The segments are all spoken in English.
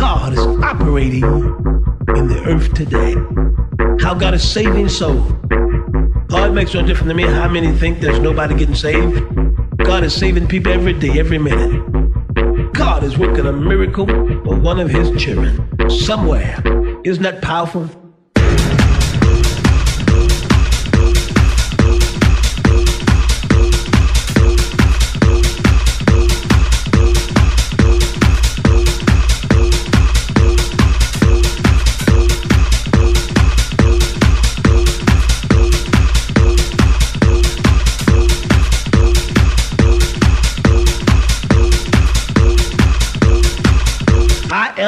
God is operating in the earth today, how God is saving souls. Oh, it makes no difference to me how many think there's nobody getting saved. God is saving people every day, every minute. God is working a miracle for one of his children somewhere. Isn't that powerful?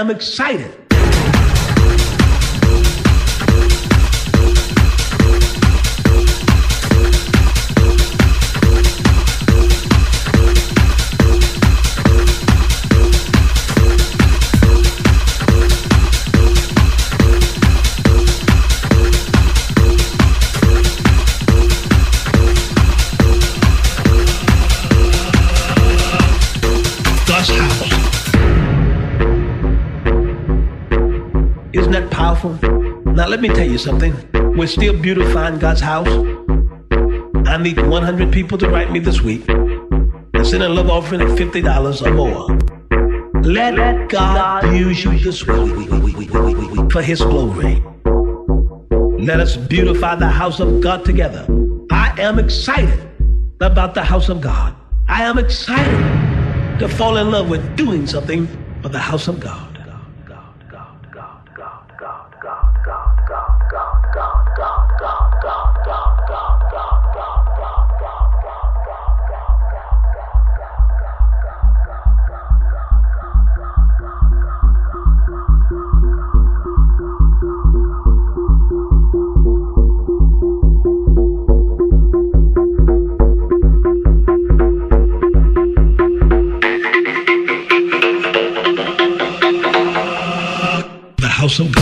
Am excited. Let me tell you something. We're still beautifying God's house. I need 100 people to write me this week and send a love offering of $50 or more. Let God use you this week for His glory. Let us beautify the house of God together. I am excited about the house of God. I am excited to fall in love with doing something for the house of God. The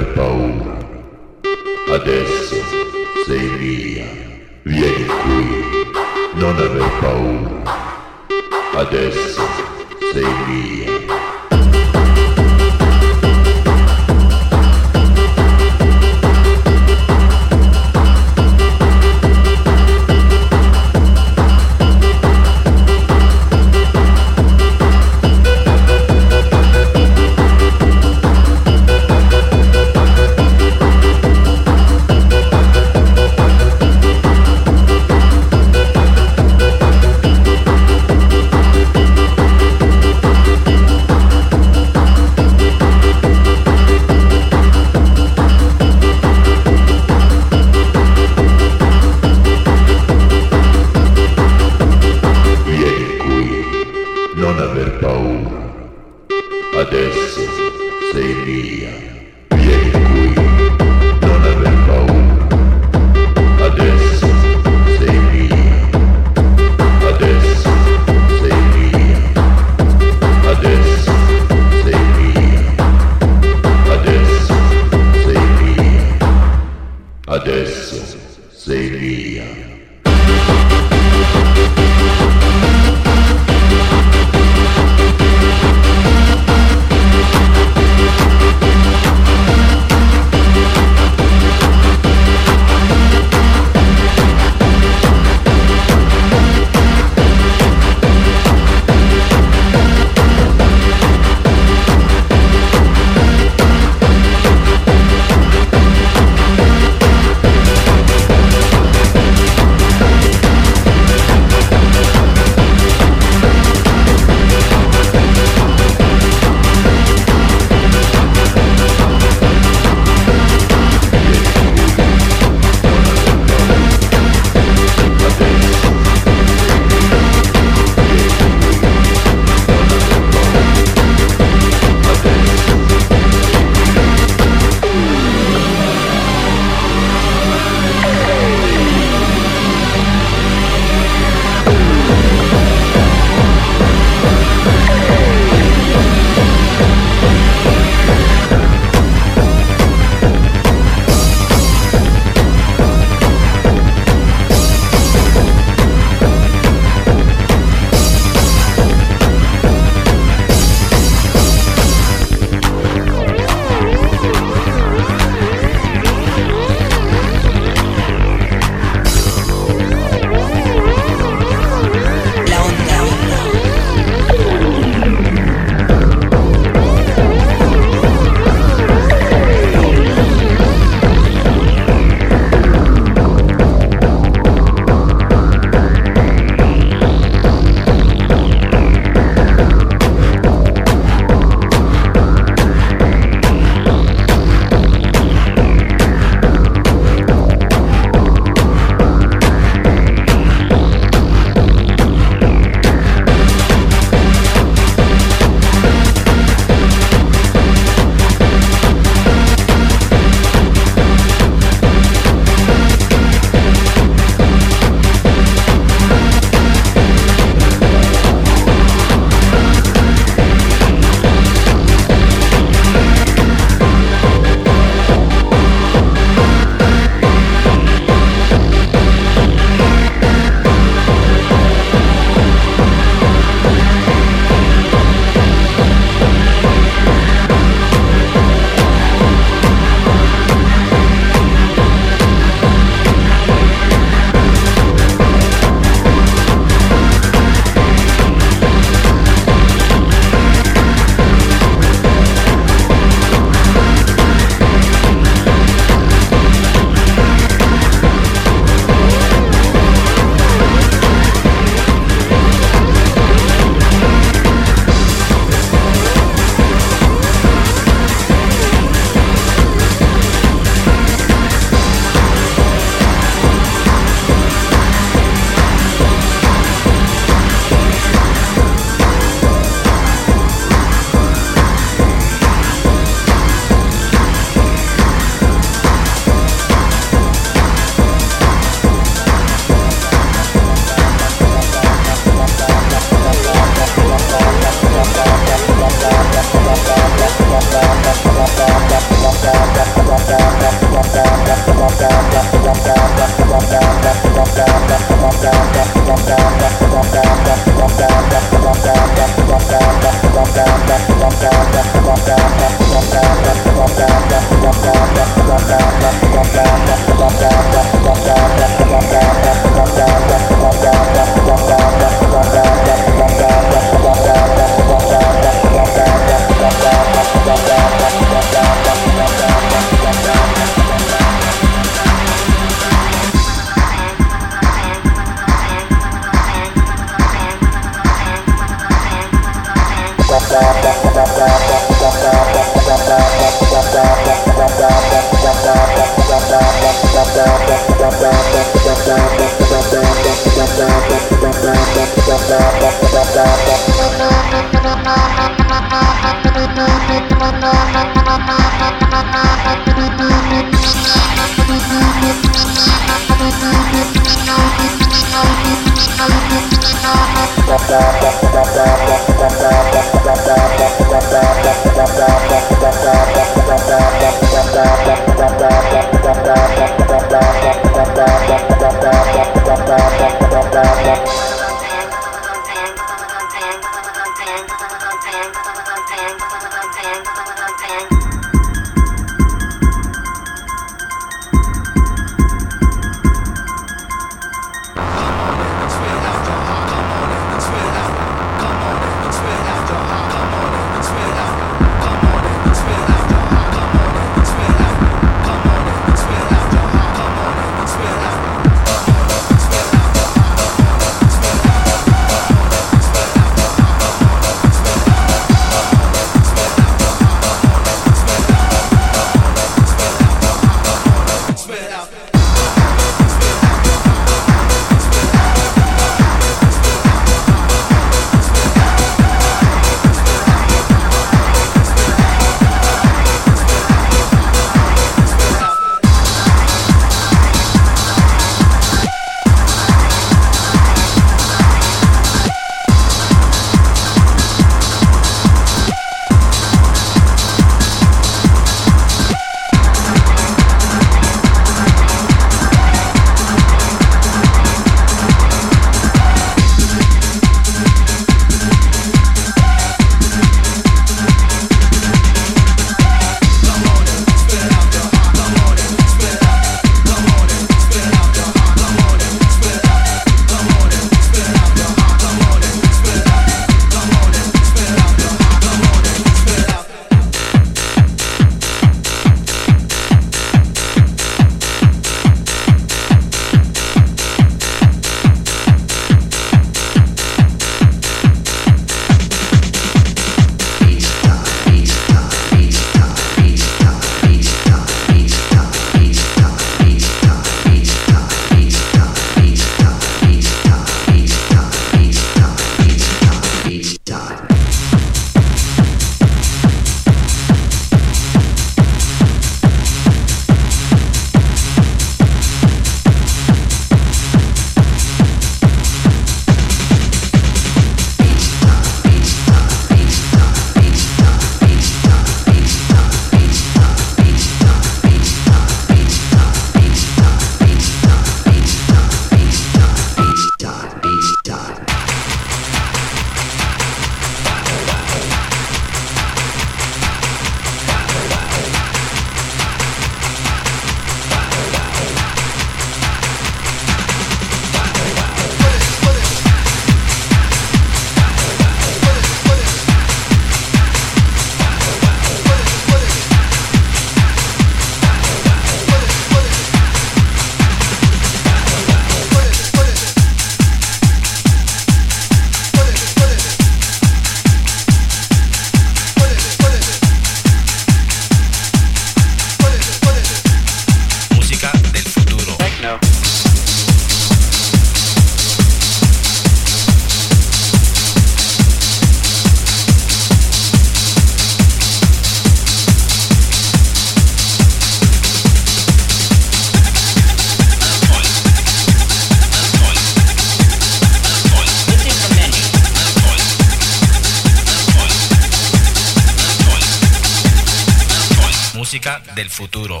música del futuro.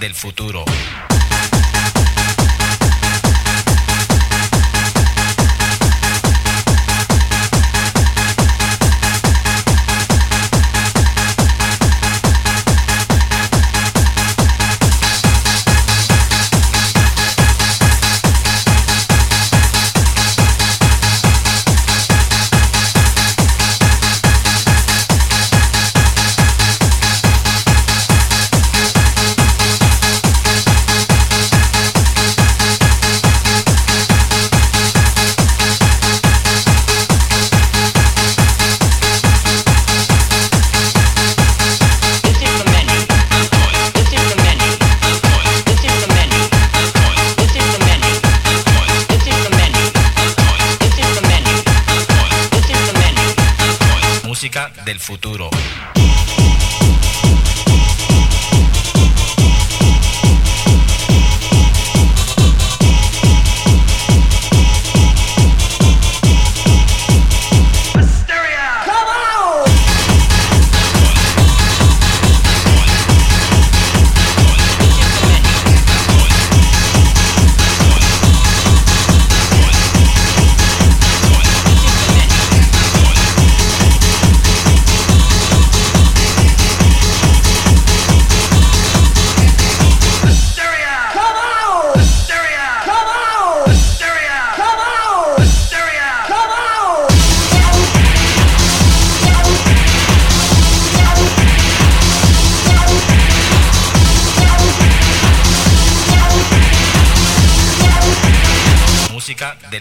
del futuro.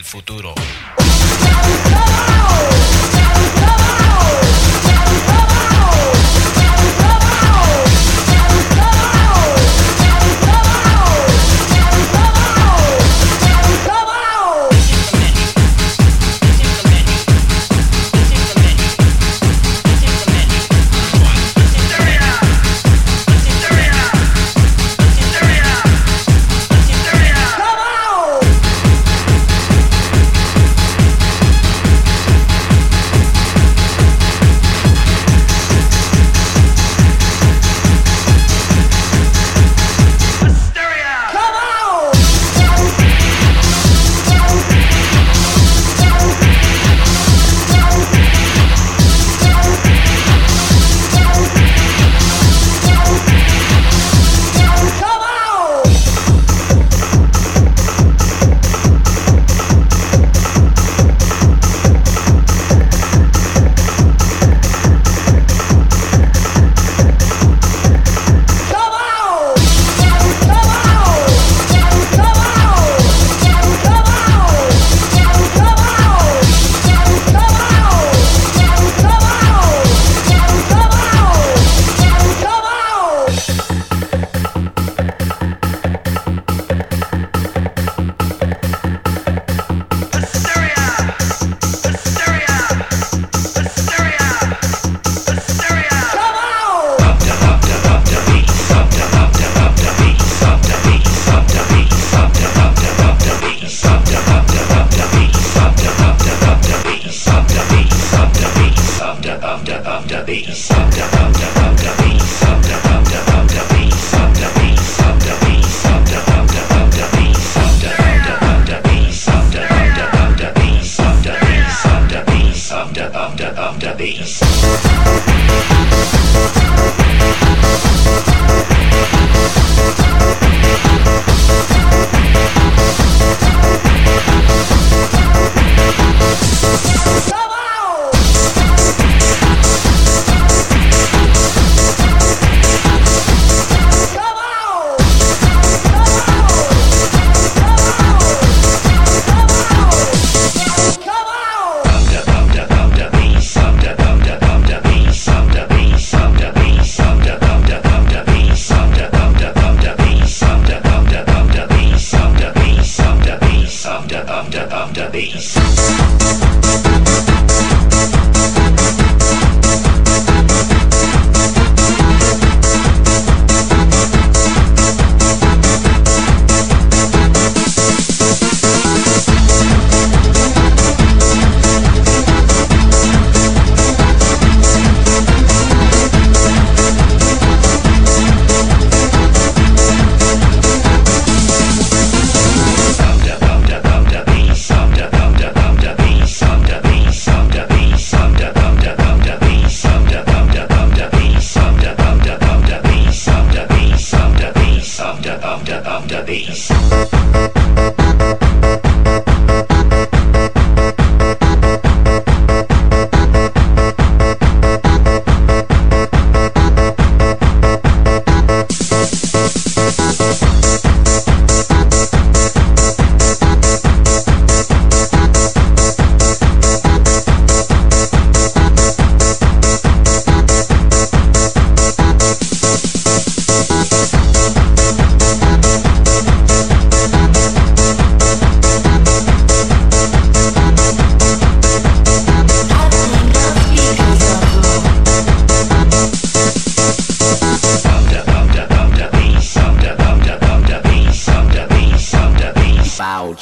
futuro.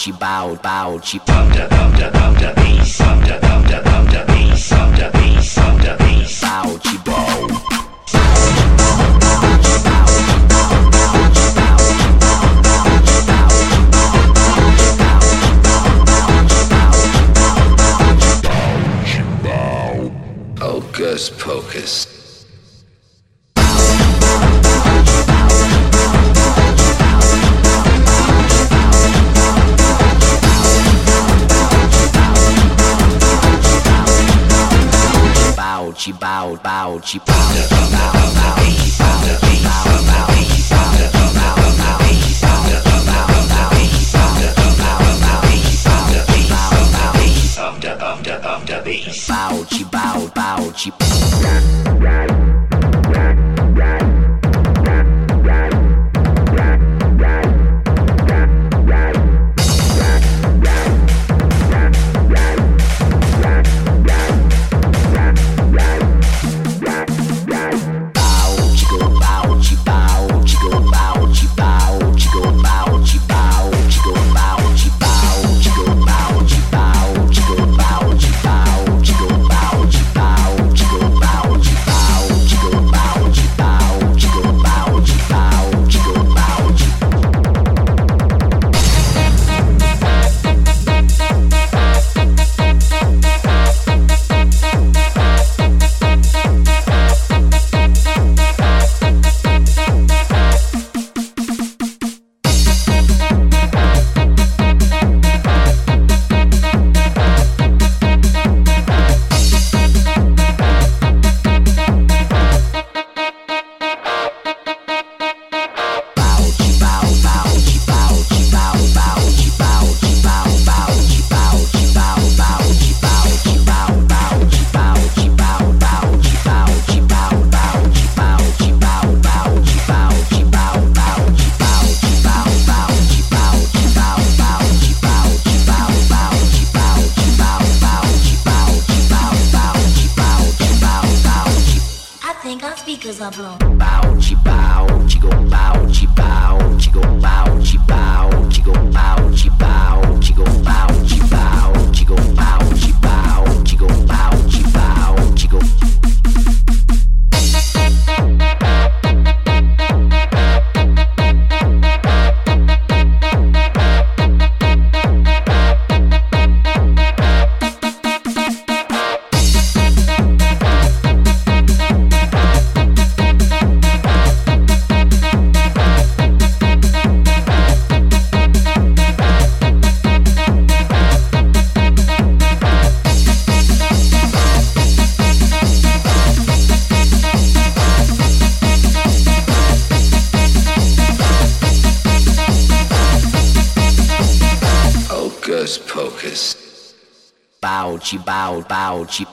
she bowed, bowed, she bowed, bowed, bowed, up.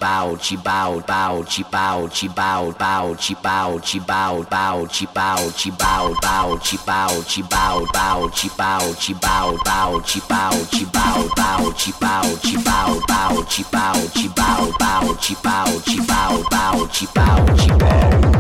Bao chi bao bao chi bao chi bao bao chi bao chi bao bao chi bao chi bao bao chi bao chi bao bao chi bao chi bao bao chi bao chi bao bao chi bao chi bao bao chi bao chi bao bao chi bao chi bao chi bao chi bao chi bao chi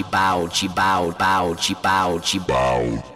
chi bow chi bow bow chi bow chi bow